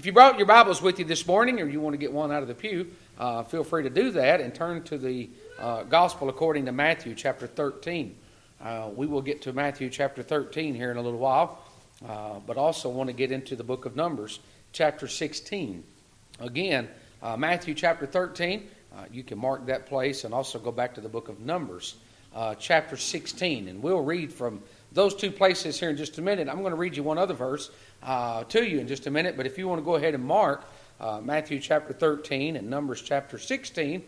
If you brought your Bibles with you this morning or you want to get one out of the pew, uh, feel free to do that and turn to the uh, Gospel according to Matthew chapter 13. Uh, we will get to Matthew chapter 13 here in a little while, uh, but also want to get into the book of Numbers chapter 16. Again, uh, Matthew chapter 13, uh, you can mark that place and also go back to the book of Numbers chapter 16. And we'll read from those two places here in just a minute. I'm going to read you one other verse uh, to you in just a minute. But if you want to go ahead and mark uh, Matthew chapter 13 and Numbers chapter 16,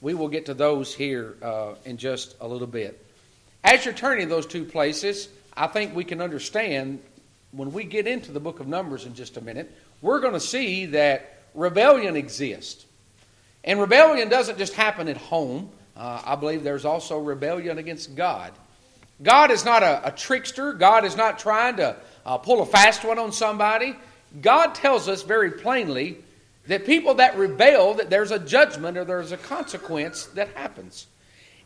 we will get to those here uh, in just a little bit. As you're turning to those two places, I think we can understand when we get into the book of Numbers in just a minute, we're going to see that rebellion exists. And rebellion doesn't just happen at home. Uh, I believe there's also rebellion against God. God is not a, a trickster. God is not trying to uh, pull a fast one on somebody. God tells us very plainly that people that rebel, that there's a judgment or there's a consequence that happens.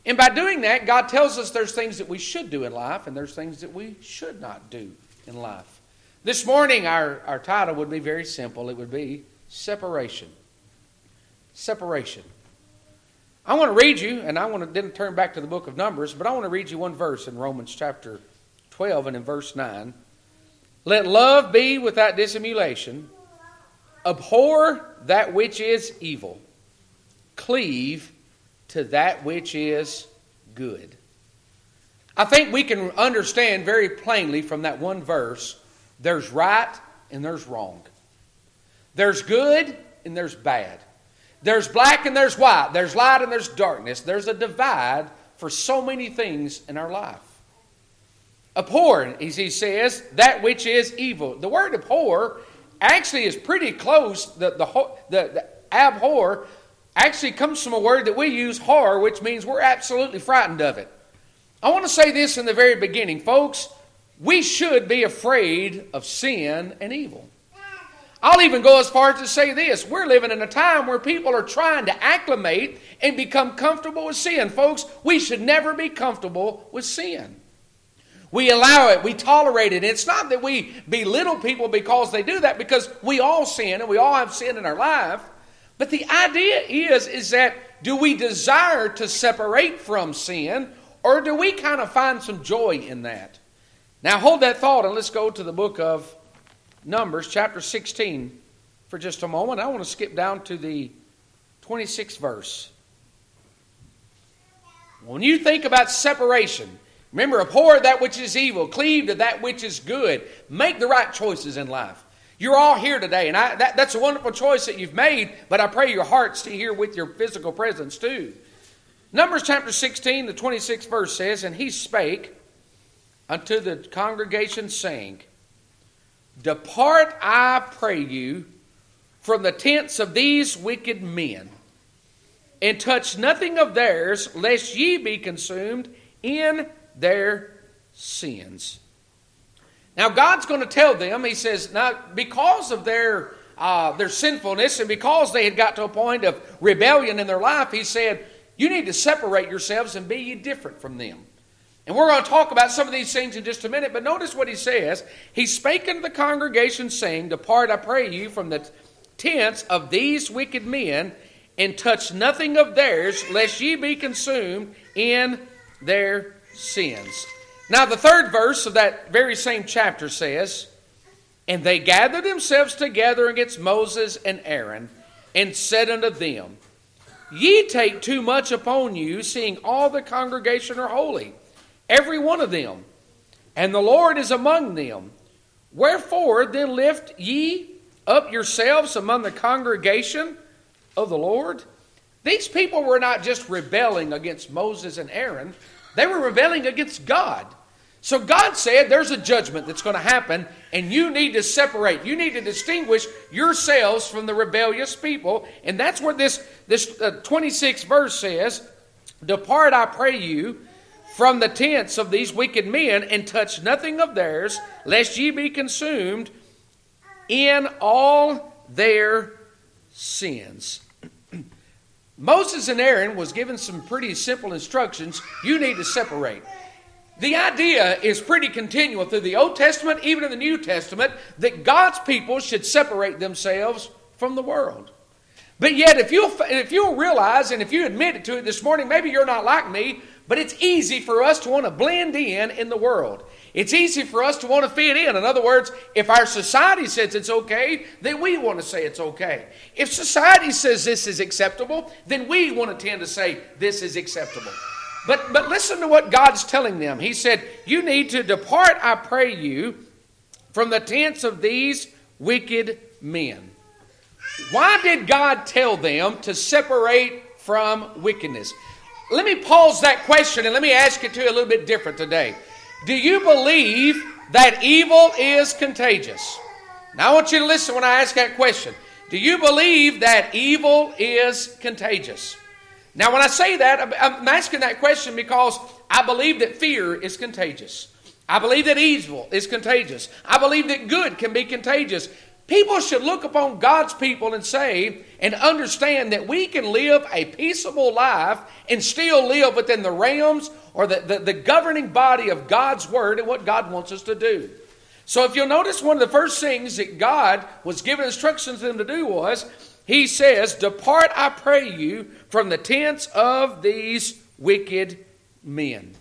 And by doing that, God tells us there's things that we should do in life and there's things that we should not do in life. This morning, our, our title would be very simple it would be Separation. Separation. I want to read you, and I want to then turn back to the book of Numbers, but I want to read you one verse in Romans chapter 12 and in verse 9. Let love be without dissimulation. Abhor that which is evil. Cleave to that which is good. I think we can understand very plainly from that one verse there's right and there's wrong. There's good and there's bad. There's black and there's white. There's light and there's darkness. There's a divide for so many things in our life. Abhor, as he says, that which is evil. The word abhor actually is pretty close. The, the, the, the abhor actually comes from a word that we use, horror, which means we're absolutely frightened of it. I want to say this in the very beginning, folks. We should be afraid of sin and evil. I'll even go as far as to say this. We're living in a time where people are trying to acclimate and become comfortable with sin. Folks, we should never be comfortable with sin. We allow it, we tolerate it. It's not that we belittle people because they do that, because we all sin and we all have sin in our life. But the idea is, is that do we desire to separate from sin, or do we kind of find some joy in that? Now hold that thought and let's go to the book of Numbers, chapter 16, for just a moment. I want to skip down to the 26th verse. When you think about separation, Remember, abhor that which is evil, cleave to that which is good. Make the right choices in life. You're all here today, and I, that, that's a wonderful choice that you've made, but I pray your heart's to here with your physical presence too. Numbers chapter 16, the 26th verse says, And he spake unto the congregation, saying, Depart, I pray you, from the tents of these wicked men, and touch nothing of theirs, lest ye be consumed in their sins. Now, God's going to tell them, He says, now, because of their, uh, their sinfulness and because they had got to a point of rebellion in their life, He said, you need to separate yourselves and be ye different from them. And we're going to talk about some of these things in just a minute, but notice what he says. He spake unto the congregation, saying, Depart, I pray you, from the tents of these wicked men, and touch nothing of theirs, lest ye be consumed in their sins. Now, the third verse of that very same chapter says, And they gathered themselves together against Moses and Aaron, and said unto them, Ye take too much upon you, seeing all the congregation are holy, every one of them, and the Lord is among them. Wherefore then lift ye up yourselves among the congregation of the Lord? These people were not just rebelling against Moses and Aaron, they were rebelling against God. So God said there's a judgment that's going to happen, and you need to separate. You need to distinguish yourselves from the rebellious people. And that's what this, this uh, 26th verse says Depart, I pray you, from the tents of these wicked men, and touch nothing of theirs, lest ye be consumed in all their sins. Moses and Aaron was given some pretty simple instructions. You need to separate. The idea is pretty continual through the Old Testament, even in the New Testament, that God's people should separate themselves from the world. But yet, if you'll, if you'll realize and if you admit it to it this morning, maybe you're not like me, but it's easy for us to want to blend in in the world. It's easy for us to want to fit in. In other words, if our society says it's okay, then we want to say it's okay. If society says this is acceptable, then we want to tend to say this is acceptable. But, but listen to what God's telling them. He said, You need to depart, I pray you, from the tents of these wicked men. Why did God tell them to separate from wickedness? Let me pause that question and let me ask it to you a little bit different today. Do you believe that evil is contagious? Now I want you to listen when I ask that question. Do you believe that evil is contagious? Now, when I say that, I'm asking that question because I believe that fear is contagious. I believe that evil is contagious. I believe that good can be contagious. People should look upon God's people and say and understand that we can live a peaceable life and still live within the realms or the, the, the, governing body of God's Word and what God wants us to do. So, if you'll notice, one of the first things that God was giving instructions to them to do was, He says, Depart, I pray you, from the tents of these wicked men.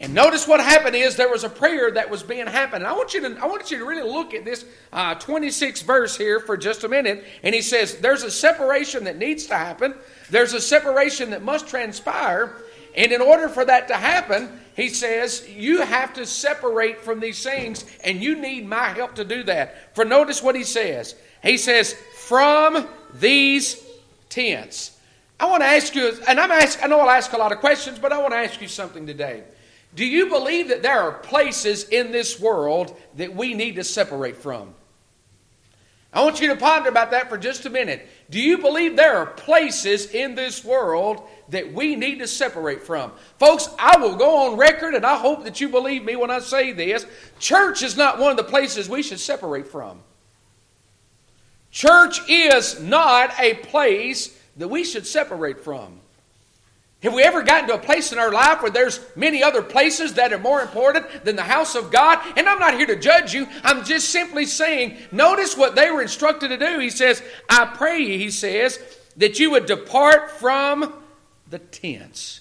And notice what happened is there was a prayer that was being happening. I want you to I want you to really look at this uh, 26th verse here for just a minute. And he says there's a separation that needs to happen. There's a separation that must transpire. And in order for that to happen, he says you have to separate from these things, and you need my help to do that. For notice what he says. He says from these tents. I want to ask you, and I'm ask, I know I'll ask a lot of questions, but I want to ask you something today. Do you believe that there are places in this world that we need to separate from? I want you to ponder about that for just a minute. Do you believe there are places in this world that we need to separate from? Folks, I will go on record, and I hope that you believe me when I say this. Church is not one of the places we should separate from. Church is not a place that we should separate from. Have we ever gotten to a place in our life where there's many other places that are more important than the house of God? And I'm not here to judge you. I'm just simply saying, notice what they were instructed to do. He says, I pray you, he says, that you would depart from the tents.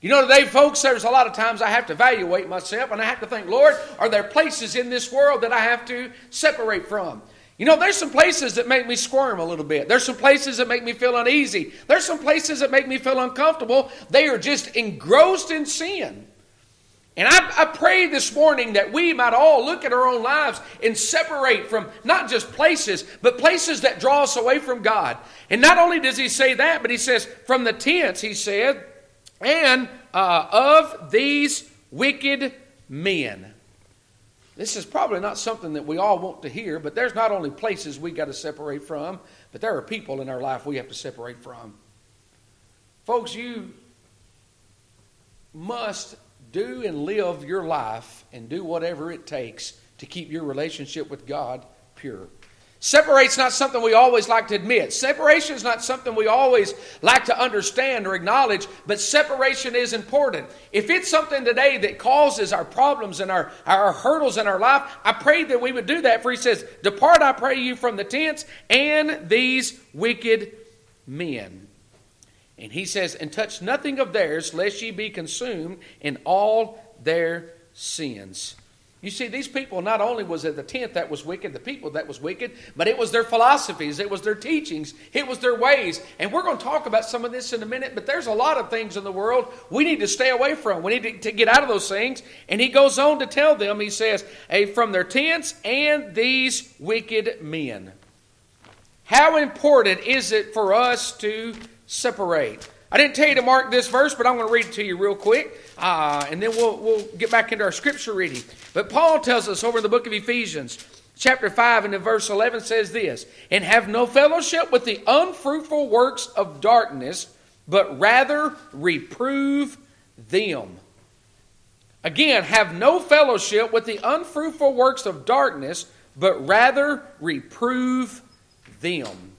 You know, today, folks, there's a lot of times I have to evaluate myself and I have to think, Lord, are there places in this world that I have to separate from? You know, there's some places that make me squirm a little bit. There's some places that make me feel uneasy. There's some places that make me feel uncomfortable. They are just engrossed in sin. And I, I pray this morning that we might all look at our own lives and separate from not just places, but places that draw us away from God. And not only does he say that, but he says, from the tents, he said, and uh, of these wicked men. This is probably not something that we all want to hear, but there's not only places we got to separate from, but there are people in our life we have to separate from. Folks, you must do and live your life and do whatever it takes to keep your relationship with God pure. Separate's not something we always like to admit. Separation is not something we always like to understand or acknowledge, but separation is important. If it's something today that causes our problems and our, our hurdles in our life, I pray that we would do that. For he says, Depart, I pray you, from the tents and these wicked men. And he says, And touch nothing of theirs, lest ye be consumed in all their sins. You see, these people, not only was it the tent that was wicked, the people that was wicked, but it was their philosophies, it was their teachings, it was their ways. And we're going to talk about some of this in a minute, but there's a lot of things in the world we need to stay away from. We need to, get out of those things. And he goes on to tell them, he says, from their tents and these wicked men. How important is it for us to separate? I didn't tell you to mark this verse, but I'm going to read it to you real quick, uh, and then we'll, we'll get back into our scripture reading. But Paul tells us over in the book of Ephesians, chapter 5, and in verse 11 says this And have no fellowship with the unfruitful works of darkness, but rather reprove them. Again, have no fellowship with the unfruitful works of darkness, but rather reprove them.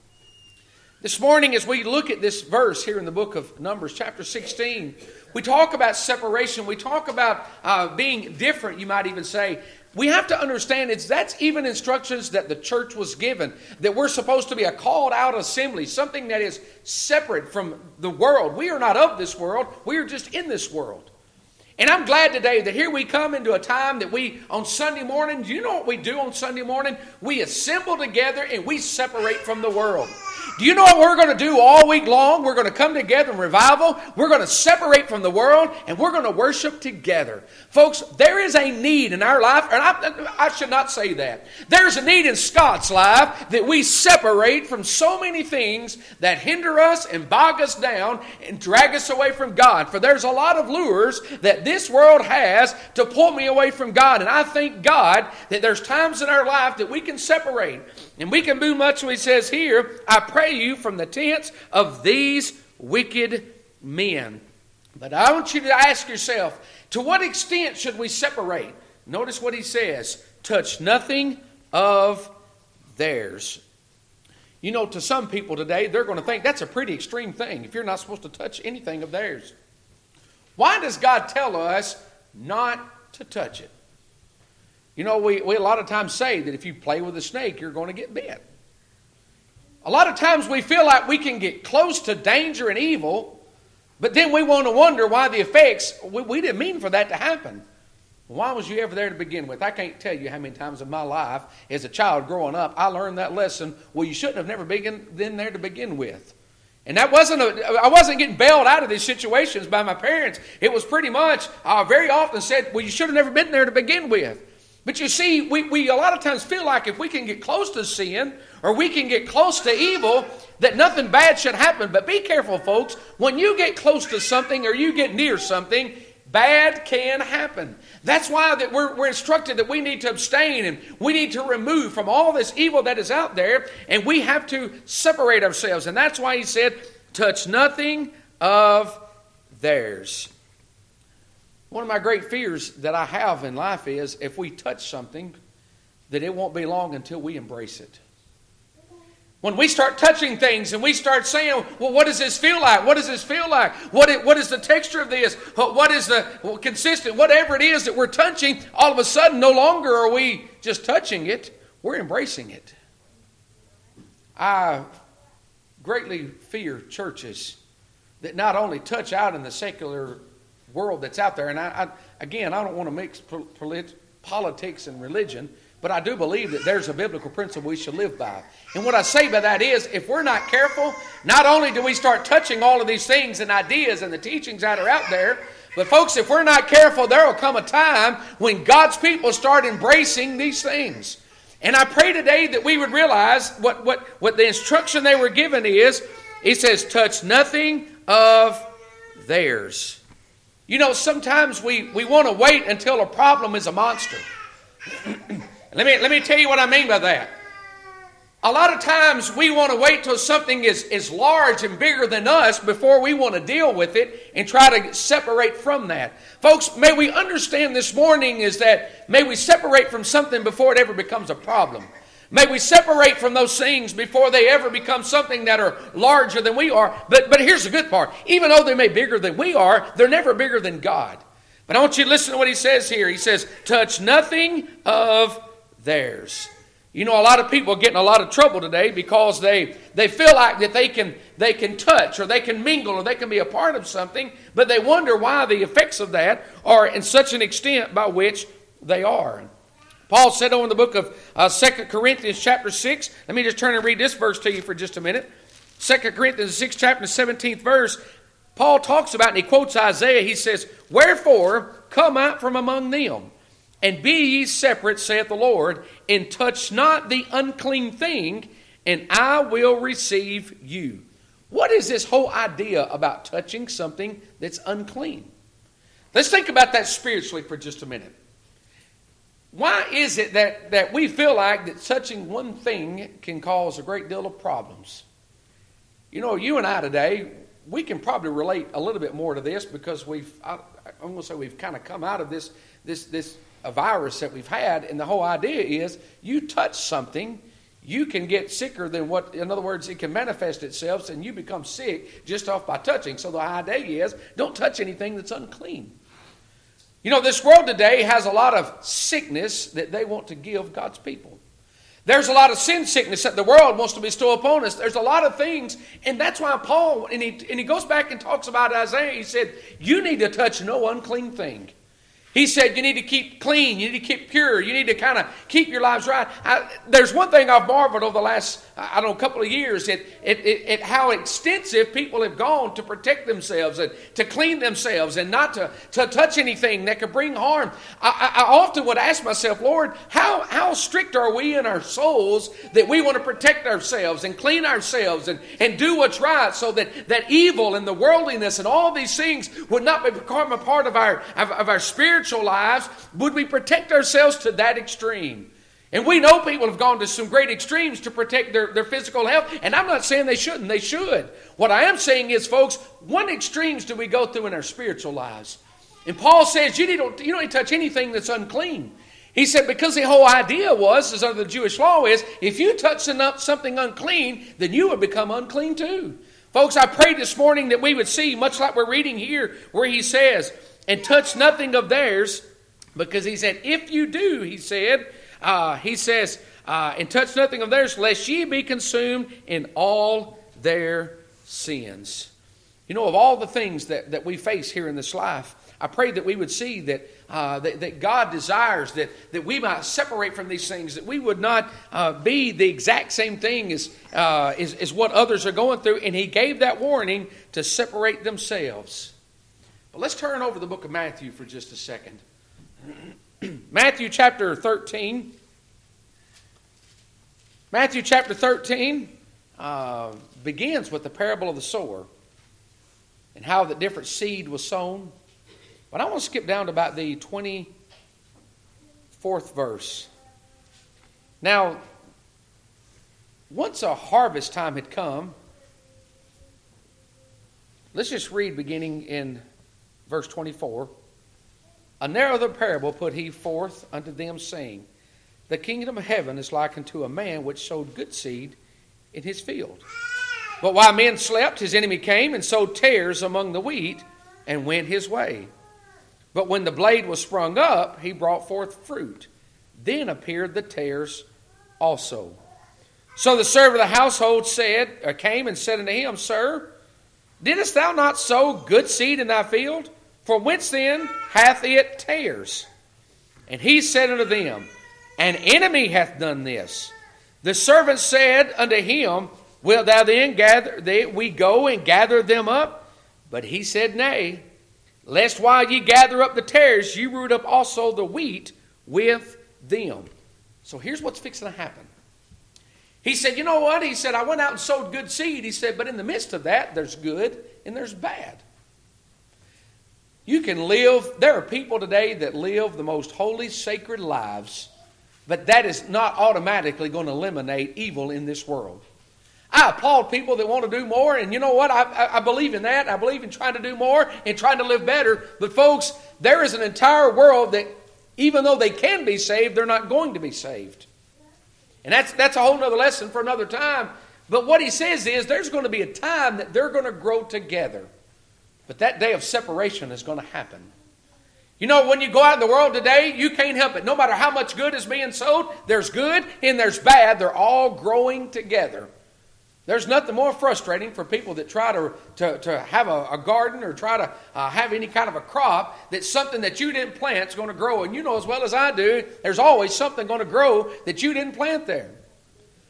This morning, as we look at this verse here in the book of Numbers, chapter 16, we talk about separation. We talk about uh, being different, you might even say. We have to understand it's that's even instructions that the church was given that we're supposed to be a called out assembly, something that is separate from the world. We are not of this world, we are just in this world. And I'm glad today that here we come into a time that we, on Sunday morning, you know what we do on Sunday morning? We assemble together and we separate from the world. Do you know what we're going to do all week long? We're going to come together in revival. We're going to separate from the world and we're going to worship together. Folks, there is a need in our life, and I, I should not say that. There's a need in Scott's life that we separate from so many things that hinder us and bog us down and drag us away from God. For there's a lot of lures that this world has to pull me away from God. And I thank God that there's times in our life that we can separate. And we can do much, he says here, I pray you from the tents of these wicked men. But I want you to ask yourself, to what extent should we separate? Notice what he says touch nothing of theirs. You know, to some people today, they're going to think that's a pretty extreme thing if you're not supposed to touch anything of theirs. Why does God tell us not to touch it? You know, we, we a lot of times say that if you play with a snake, you're going to get bit. A lot of times we feel like we can get close to danger and evil, but then we want to wonder why the effects, we, we didn't mean for that to happen. Why was you ever there to begin with? I can't tell you how many times in my life as a child growing up I learned that lesson. Well, you shouldn't have never been there to begin with. And that wasn't a, I wasn't getting bailed out of these situations by my parents. It was pretty much, I very often said, well, you should have never been there to begin with. But you see, we, we a lot of times feel like if we can get close to sin or we can get close to evil, that nothing bad should happen. But be careful, folks. When you get close to something or you get near something, bad can happen. That's why that we're, we're instructed that we need to abstain and we need to remove from all this evil that is out there, and we have to separate ourselves. And that's why he said, touch nothing of theirs. One of my great fears that I have in life is if we touch something, that it won't be long until we embrace it. When we start touching things and we start saying, well, what does this feel like? What does this feel like? What, it, what is the texture of this? What is the well, consistent? Whatever it is that we're touching, all of a sudden, no longer are we just touching it, we're embracing it. I greatly fear churches that not only touch out in the secular world that's out there. And I, I again, I don't want to mix polit- politics and religion, but I do believe that there's a biblical principle we should live by. And what I say by that is, if we're not careful, not only do we start touching all of these things and ideas and the teachings that are out there, but folks, if we're not careful, there will come a time when God's people start embracing these things. And I pray today that we would realize what, what, what the instruction they were given is. He says, touch nothing of theirs. You know, sometimes we, we want to wait until a problem is a monster. let, me, let me tell you what I mean by that. A lot of times we want to wait till something is, is large and bigger than us before we want to deal with it and try to separate from that. Folks, may we understand this morning is that may we separate from something before it ever becomes a problem. May we separate from those things before they ever become something that are larger than we are. But, but here's the good part. Even though they may be bigger than we are, they're never bigger than God. But I want you to listen to what he says here. He says, touch nothing of theirs. You know, a lot of people are getting a lot of trouble today because they, they feel like that they can, they can touch or they can mingle or they can be a part of something, but they wonder why the effects of that are in such an extent by which they are. Paul said over in the book of uh, 2 Corinthians chapter 6, let me just turn and read this verse to you for just a minute. 2 Corinthians 6 chapter 17th verse, Paul talks about, and he quotes Isaiah, he says, Wherefore come out from among them, and be ye separate, saith the Lord, and touch not the unclean thing, and I will receive you. What is this whole idea about touching something that's unclean? Let's think about that spiritually for just a minute. Why is it that, that we feel like that touching one thing can cause a great deal of problems? You know, you and I today, we can probably relate a little bit more to this because we've, I, I'm going to say we've kind of come out of this, this, this a virus that we've had, and the whole idea is you touch something, you can get sicker than what, in other words, it can manifest itself and you become sick just off by touching. So the idea is don't touch anything that's unclean. You know, this world today has a lot of sickness that they want to give God's people. There's a lot of sin sickness that the world wants to bestow upon us. There's a lot of things, and that's why Paul, and he, and he goes back and talks about Isaiah, he said, You need to touch no unclean thing. He said you need to keep clean, you need to keep pure, you need to kind of keep your lives right. I, there's one thing I've marveled over the last, I don't know, couple of years at, at, at, how extensive people have gone to protect themselves and to clean themselves and not to, to touch anything that could bring harm. I, I, I often would ask myself, Lord, how, how strict are we in our souls that we want to protect ourselves and clean ourselves and, and do what's right so that, that evil and the worldliness and all these things would not become a part of our, of, of our spirit spiritual lives, would we protect ourselves to that extreme? And we know people have gone to some great extremes to protect their, their physical health. And I'm not saying they shouldn't, they should. What I am saying is, folks, what extremes do we go through in our spiritual lives? And Paul says you don't, you don't touch anything that's unclean. He said because the whole idea was, as under the Jewish law is, if you touch something unclean, then you would become unclean too. Folks, I pray this morning that we would see, much like we're reading here, where he says, and touch nothing of theirs, because he said, if you do, he said, uh, he says, uh, and touch nothing of theirs, lest ye be consumed in all their sins. You know, of all the things that, that we face here in this life, I pray that we would see that, uh, that, that, God desires that, that we might separate from these things, that we would not uh, be the exact same thing as, uh, as, as what others are going through. And He gave that warning to separate themselves. But let's turn over the book of Matthew for just a second. Matthew chapter 13. Matthew chapter 13 uh, begins with the parable of the sower and how the different seed was sown. But I want to skip down to about the 24th verse. Now, once a harvest time had come, let's just read beginning in verse 24 Another parable put he forth unto them, saying, The kingdom of heaven is like unto a man which sowed good seed in his field. But while men slept, his enemy came and sowed tares among the wheat and went his way. But when the blade was sprung up, he brought forth fruit. Then appeared the tares also. So the servant of the household said, uh, came and said unto him, Sir, didst thou not sow good seed in thy field? For whence then hath it tares? And he said unto them, An enemy hath done this. The servant said unto him, Wilt thou then gather we go and gather them up? But he said, Nay, lest while ye gather up the tares, ye root up also the wheat with them. So here's what's fixing to happen. He said, You know what? He said, I went out and sowed good seed. He said, But in the midst of that, there's good and there's bad. You can live, there are people today that live the most holy, sacred lives, but that is not automatically going to eliminate evil in this world. I applaud people that want to do more, and you know what? I, I, believe in that. I believe in trying to do more and trying to live better. But, folks, there is an entire world that, even though they can be saved, they're not going to be saved. And that's, that's a whole other lesson for another time. But what he says is there's going to be a time that they're going to grow together. But that day of separation is going to happen. You know, when you go out in the world today, you can't help it. No matter how much good is being sowed, there's good and there's bad. They're all growing together. There's nothing more frustrating for people that try to, to, to have a, a, garden or try to uh, have any kind of a crop that something that you didn't plant is going to grow. And you know as well as I do, there's always something going to grow that you didn't plant there.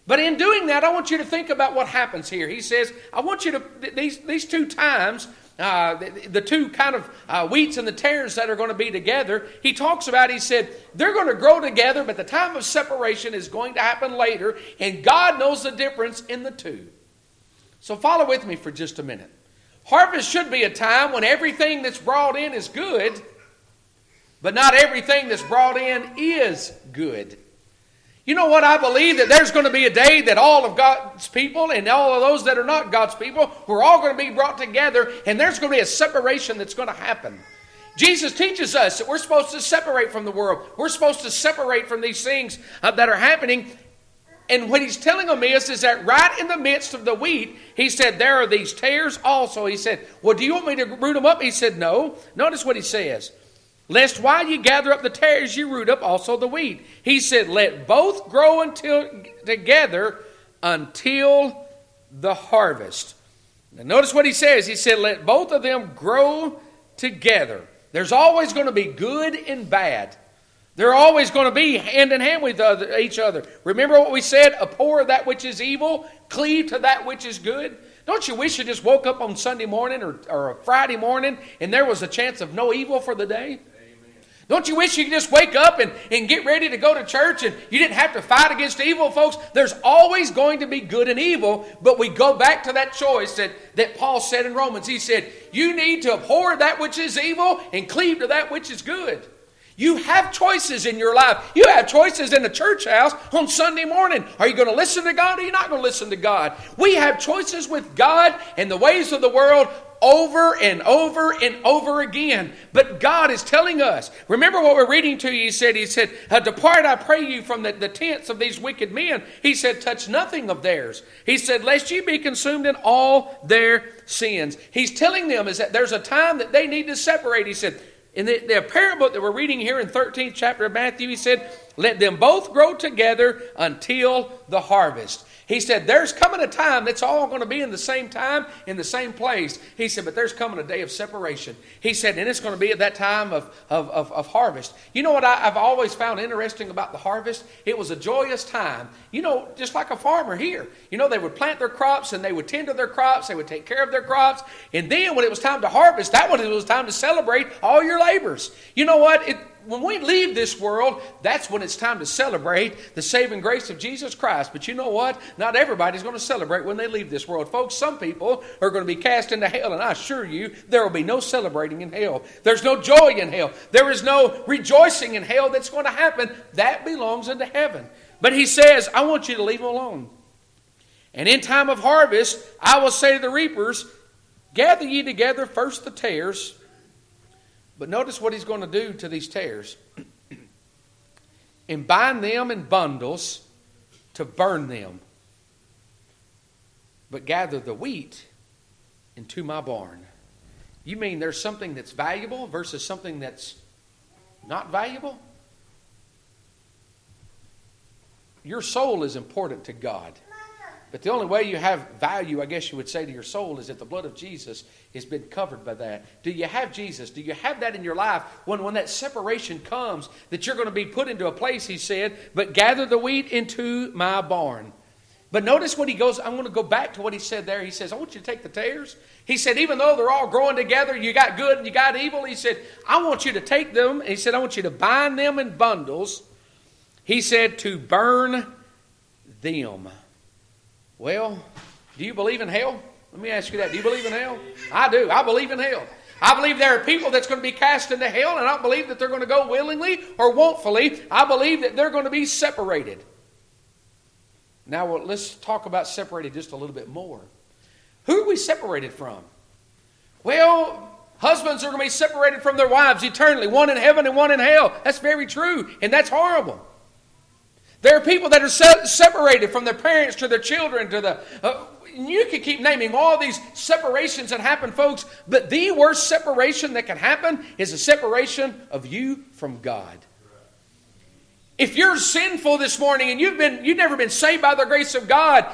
But in doing that, I want you to think about what happens here. He says, I want you to, these, these two times, uh, the, the, two kind of uh, wheats and the tares that are going to be together. He talks about, he said, they're going to grow together, but the time of separation is going to happen later, and God knows the difference in the two. So follow with me for just a minute. Harvest should be a time when everything that's brought in is good, but not everything that's brought in is good. You know what? I believe that there's going to be a day that all of God's people and all of those that are not God's people, we're all going to be brought together, and there's going to be a separation that's going to happen. Jesus teaches us that we're supposed to separate from the world. We're supposed to separate from these things uh, that are happening. And what he's telling them is, is that right in the midst of the wheat, he said, there are these tares also. He said, well, do you want me to root them up? He said, no. Notice what he says. Lest while you gather up the tares, you root up also the wheat. He said, let both grow until together until the harvest. Now notice what he says. He said, let both of them grow together. There's always going to be good and bad. They're always going to be hand in hand with other, each other. Remember what we said? Abhor that which is evil, cleave to that which is good. Don't you wish you just woke up on Sunday morning or, or a Friday morning and there was a chance of no evil for the day? Don't you wish you could just wake up and, and get ready to go to church and you didn't have to fight against evil, folks? There's always going to be good and evil, but we go back to that choice that, that Paul said in Romans. He said, You need to abhor that which is evil and cleave to that which is good. You have choices in your life. You have choices in the church house on Sunday morning. Are you going to listen to God or are you not going to listen to God? We have choices with God and the ways of the world over and over and over again. But God is telling us, remember what we're reading to you. He said, He said, uh, Depart, I pray you, from the, the tents of these wicked men. He said, Touch nothing of theirs. He said, Lest you be consumed in all their sins. He's telling them is that there's a time that they need to separate. He said, in the, the parable that we're reading here in 13th chapter of Matthew, he said, Let them both grow together until the harvest. He said, There's coming a time that's all going to be in the same time, in the same place. He said, But there's coming a day of separation. He said, And it's going to be at that time of, of, of, of harvest. You know what I, have always found interesting about the harvest? It was a joyous time. You know, just like a farmer here. You know, they would plant their crops and they would tend to their crops, they would take care of their crops. And then when it was time to harvest, that was it was time to celebrate all your labors. You know what? It, when we leave this world, that's when it's time to celebrate the saving grace of Jesus Christ. But you know what? Not everybody's going to celebrate when they leave this world. Folks, some people are going to be cast into hell, and I assure you, there will be no celebrating in hell. There's no joy in hell. There is no rejoicing in hell that's going to happen. That belongs into heaven. But he says, I want you to leave them alone. And in time of harvest, I will say to the reapers, Gather ye together first the tares but notice what he's going to do to these tares and bind them in bundles to burn them, but gather the wheat into my barn. You mean there's something that's valuable versus something that's not valuable? Your soul is important to God. But the only way you have value, I guess you would say, to your soul is if the blood of Jesus has been covered by that. Do you have Jesus? Do you have that in your life when, when that separation comes that you're going to be put into a place, he said, but gather the wheat into my barn. But notice what he goes, I'm going to go back to what he said there. He says, I want you to take the tares. He said, even though they're all growing together, you got good and you got evil, he said, I want you to take them. He said, I want you to bind them in bundles. He said, to burn them. Well, do you believe in hell? Let me ask you that. Do you believe in hell? I do. I believe in hell. I believe there are people that's going to be cast into hell, and I don't believe that they're going to go willingly or wantfully. I believe that they're going to be separated. Now, well, let's talk about separated just a little bit more. Who are we separated from? Well, husbands are going to be separated from their wives eternally, one in heaven and one in hell. That's very true, and that's horrible. There are people that are se- separated from their parents to their children to the. Uh, you could keep naming all these separations that happen, folks, but the worst separation that can happen is a separation of you from God. If you're sinful this morning and you've been you've never been saved by the grace of God,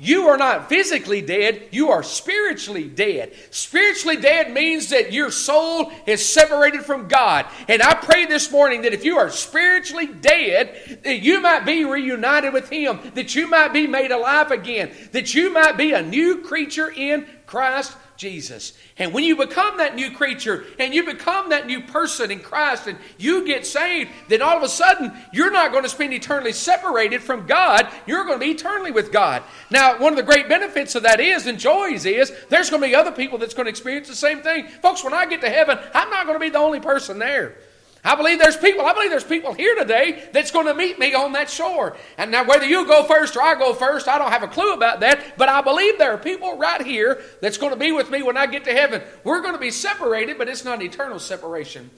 you are not physically dead, you are spiritually dead. Spiritually dead means that your soul is separated from God. And I pray this morning that if you are spiritually dead, that you might be reunited with Him, that you might be made alive again, that you might be a new creature in Christ Jesus. And when you become that new creature and you become that new person in Christ and you get saved, then all of a sudden you're not going to spend eternally separated from God. You're going to be eternally with God. Now, one of the great benefits of that is and joys is there's going to be other people that's going to experience the same thing. Folks, when I get to heaven, I'm not going to be the only person there. I believe there's people, I believe there's people here today that's going to meet me on that shore. And now whether you go first or I go first, I don't have a clue about that, but I believe there are people right here that's going to be with me when I get to heaven. We're going to be separated, but it's not an eternal separation.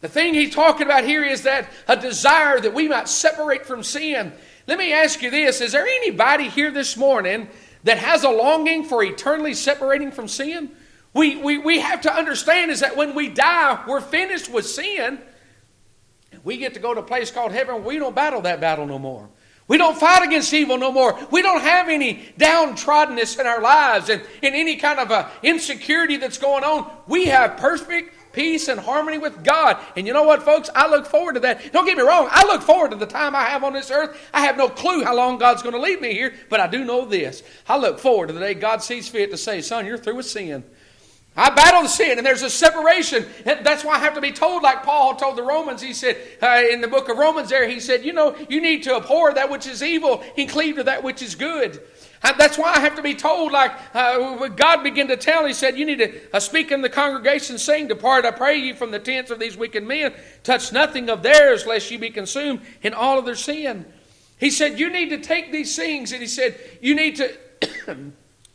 The thing he's talking about here is that a desire that we might separate from sin. Let me ask you this Is there anybody here this morning that has a longing for eternally separating from sin? We, we, we have to understand is that when we die, we're finished with sin. We get to go to a place called heaven. We don't battle that battle no more. We don't fight against evil no more. We don't have any downtroddenness in our lives and, and any kind of a insecurity that's going on. We have perfect peace and harmony with God. And you know what, folks? I look forward to that. Don't get me wrong. I look forward to the time I have on this earth. I have no clue how long God's going to leave me here, but I do know this. I look forward to the day God sees fit to say, Son, you're through with sin. I battle sin, and there's a separation. That's why I have to be told, like Paul told the Romans. He said uh, in the book of Romans, there, he said, You know, you need to abhor that which is evil and cleave to that which is good. And That's why I have to be told, like uh, God began to tell, He said, You need to uh, speak in the congregation, saying, Depart, I pray you, from the tents of these wicked men. Touch nothing of theirs, lest you be consumed in all of their sin. He said, You need to take these things, and He said, You need to.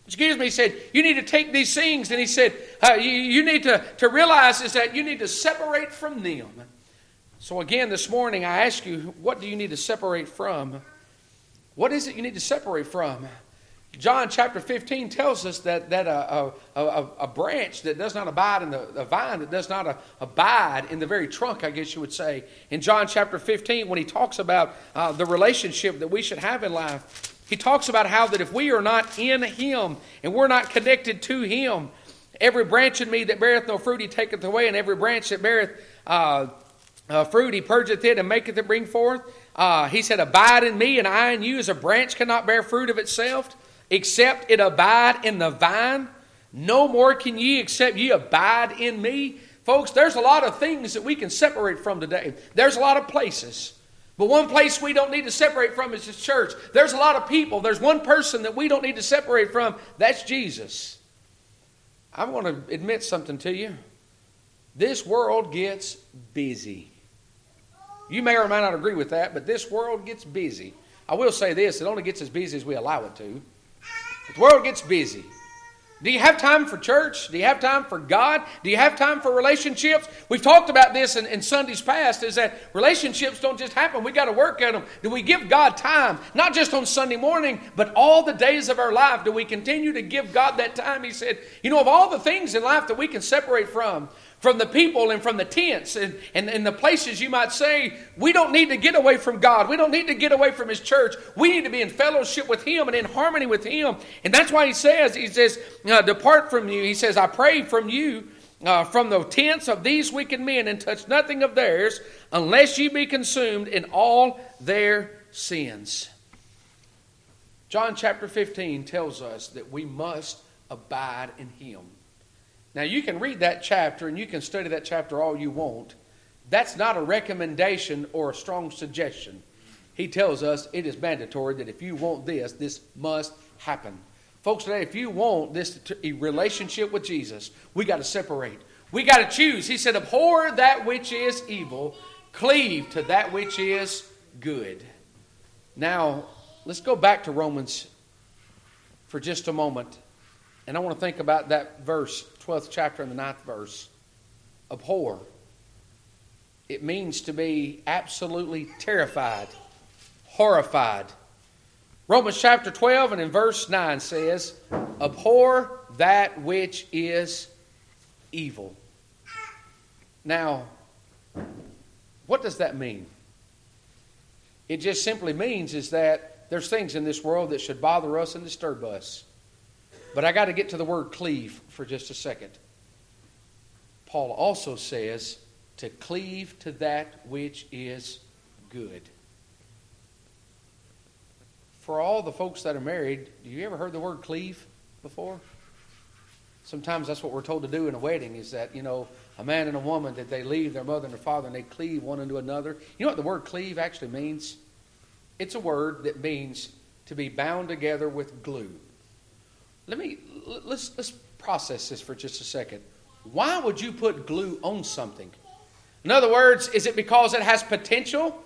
Excuse me, he said, you need to take these things, and he said, uh, you, you, need to, to realize is that you need to separate from them. So again, this morning, I ask you, what do you need to separate from? What is it you need to separate from? John chapter 15 tells us that, that a, a, a, a branch that does not abide in the a vine, that does not a, abide in the very trunk, I guess you would say. In John chapter 15, when he talks about uh, the relationship that we should have in life, he talks about how that if we are not in him and we're not connected to him, every branch in me that beareth no fruit he taketh away, and every branch that beareth uh, uh, fruit he purgeth it and maketh it bring forth. Uh, he said, Abide in me, and I in you, as a branch cannot bear fruit of itself except it abide in the vine. No more can ye except ye abide in me. Folks, there's a lot of things that we can separate from today. There's a lot of places. But one place we don't need to separate from is the church. There's a lot of people. There's one person that we don't need to separate from. That's Jesus. I want to admit something to you. This world gets busy. You may or may not agree with that, but this world gets busy. I will say this it only gets as busy as we allow it to. The world gets busy. Do you have time for church? Do you have time for God? Do you have time for relationships? We've talked about this in, in Sundays past is that relationships don't just happen. We got to work at them. Do we give God time? Not just on Sunday morning, but all the days of our life. Do we continue to give God that time? He said, you know, of all the things in life that we can separate from, from the people and from the tents and, and, and the places you might say, we don't need to get away from God. We don't need to get away from His church. We need to be in fellowship with Him and in harmony with Him. And that's why He says, He says, uh, Depart from you. He says, I pray from you. Uh, from the tents of these wicked men and touch nothing of theirs, unless you be consumed in all their sins. John chapter 15 tells us that we must abide in Him. Now, you can read that chapter and you can study that chapter all you want. That's not a recommendation or a strong suggestion. He tells us it is mandatory that if you want this, this must happen. Folks, today, if you want this relationship with Jesus, we got to separate. We got to choose. He said, Abhor that which is evil, cleave to that which is good. Now, let's go back to Romans for just a moment. And I want to think about that verse 12th chapter and the 9th verse. Abhor. It means to be absolutely terrified, horrified. Romans chapter 12 and in verse 9 says, Abhor that which is evil. Now, what does that mean? It just simply means is that there's things in this world that should bother us and disturb us. But I got to get to the word cleave for just a second. Paul also says to cleave to that which is good. For all the folks that are married, do you ever heard the word cleave before? Sometimes that's what we're told to do in a wedding is that, you know, a man and a woman that they leave their mother and their father and they cleave one unto another. You know what the word cleave actually means? It's a word that means to be bound together with glue. Let me let's let's process this for just a second. Why would you put glue on something? In other words, is it because it has potential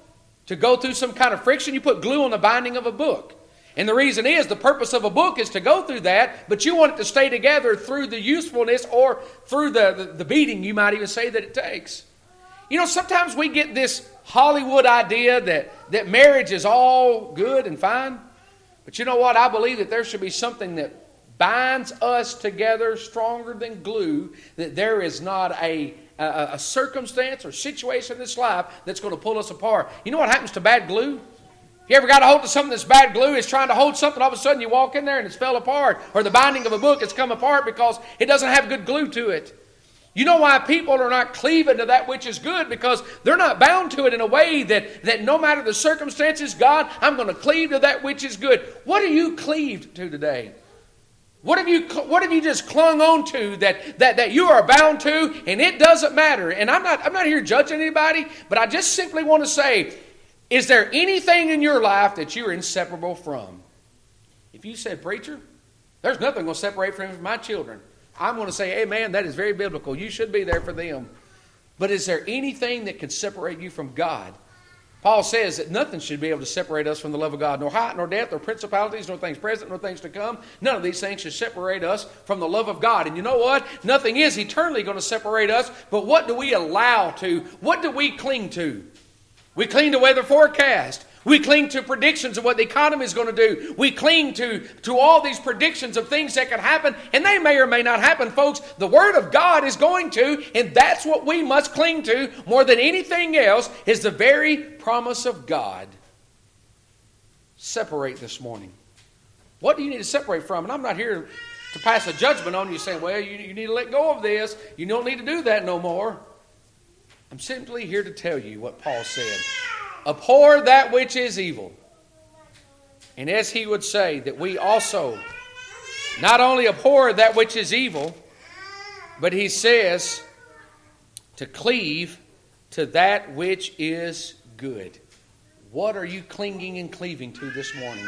to go through some kind of friction? You put glue on the binding of a book. And the reason is the purpose of a book is to go through that, but you want it to stay together through the usefulness or through the, the, the beating, you might even say, that it takes. You know, sometimes we get this Hollywood idea that, that marriage is all good and fine. But you know what? I believe that there should be something that binds us together stronger than glue, that there is not a, a, a circumstance or situation in this life that's going to pull us apart. You know what happens to bad glue? If you ever got a hold of something that's bad glue, is trying to hold something, all of a sudden you walk in there and it's fell apart. Or the binding of a book has come apart because it doesn't have good glue to it. You know why people are not cleaving to that which is good? Because they're not bound to it in a way that, that no matter the circumstances, God, I'm going to cleave to that which is good. What are you cleaved to today? What have you, what have you just clung on to that, that, that you are bound to and it doesn't matter? And I'm not, I'm not here judging anybody, but I just simply want to say, is there anything in your life that you're inseparable from? If you said, preacher, there's nothing going to separate from my children. I'm going to say, amen, that is very biblical. You should be there for them. But is there anything that can separate you from God? Paul says that nothing should be able to separate us from the love of God, nor height, nor depth, nor principalities, nor things present, nor things to come. None of these things should separate us from the love of God. And you know what? Nothing is eternally going to separate us, but what do we allow to? What do we cling to? We cling to weather forecast. We cling to predictions of what the economy is going to do. We cling to, to all these predictions of things that could happen, and they may or may not happen, folks. The Word of God is going to, and that's what we must cling to more than anything else, is the very promise of God. Separate this morning. What do you need to separate from? And I'm not here to pass a judgment on you saying, well, you, you need to let go of this. You don't need to do that no more. I'm simply here to tell you what Paul said. Abhor that which is evil. And as he would say, that we also not only abhor that which is evil, but he says to cleave to that which is good. What are you clinging and cleaving to this morning?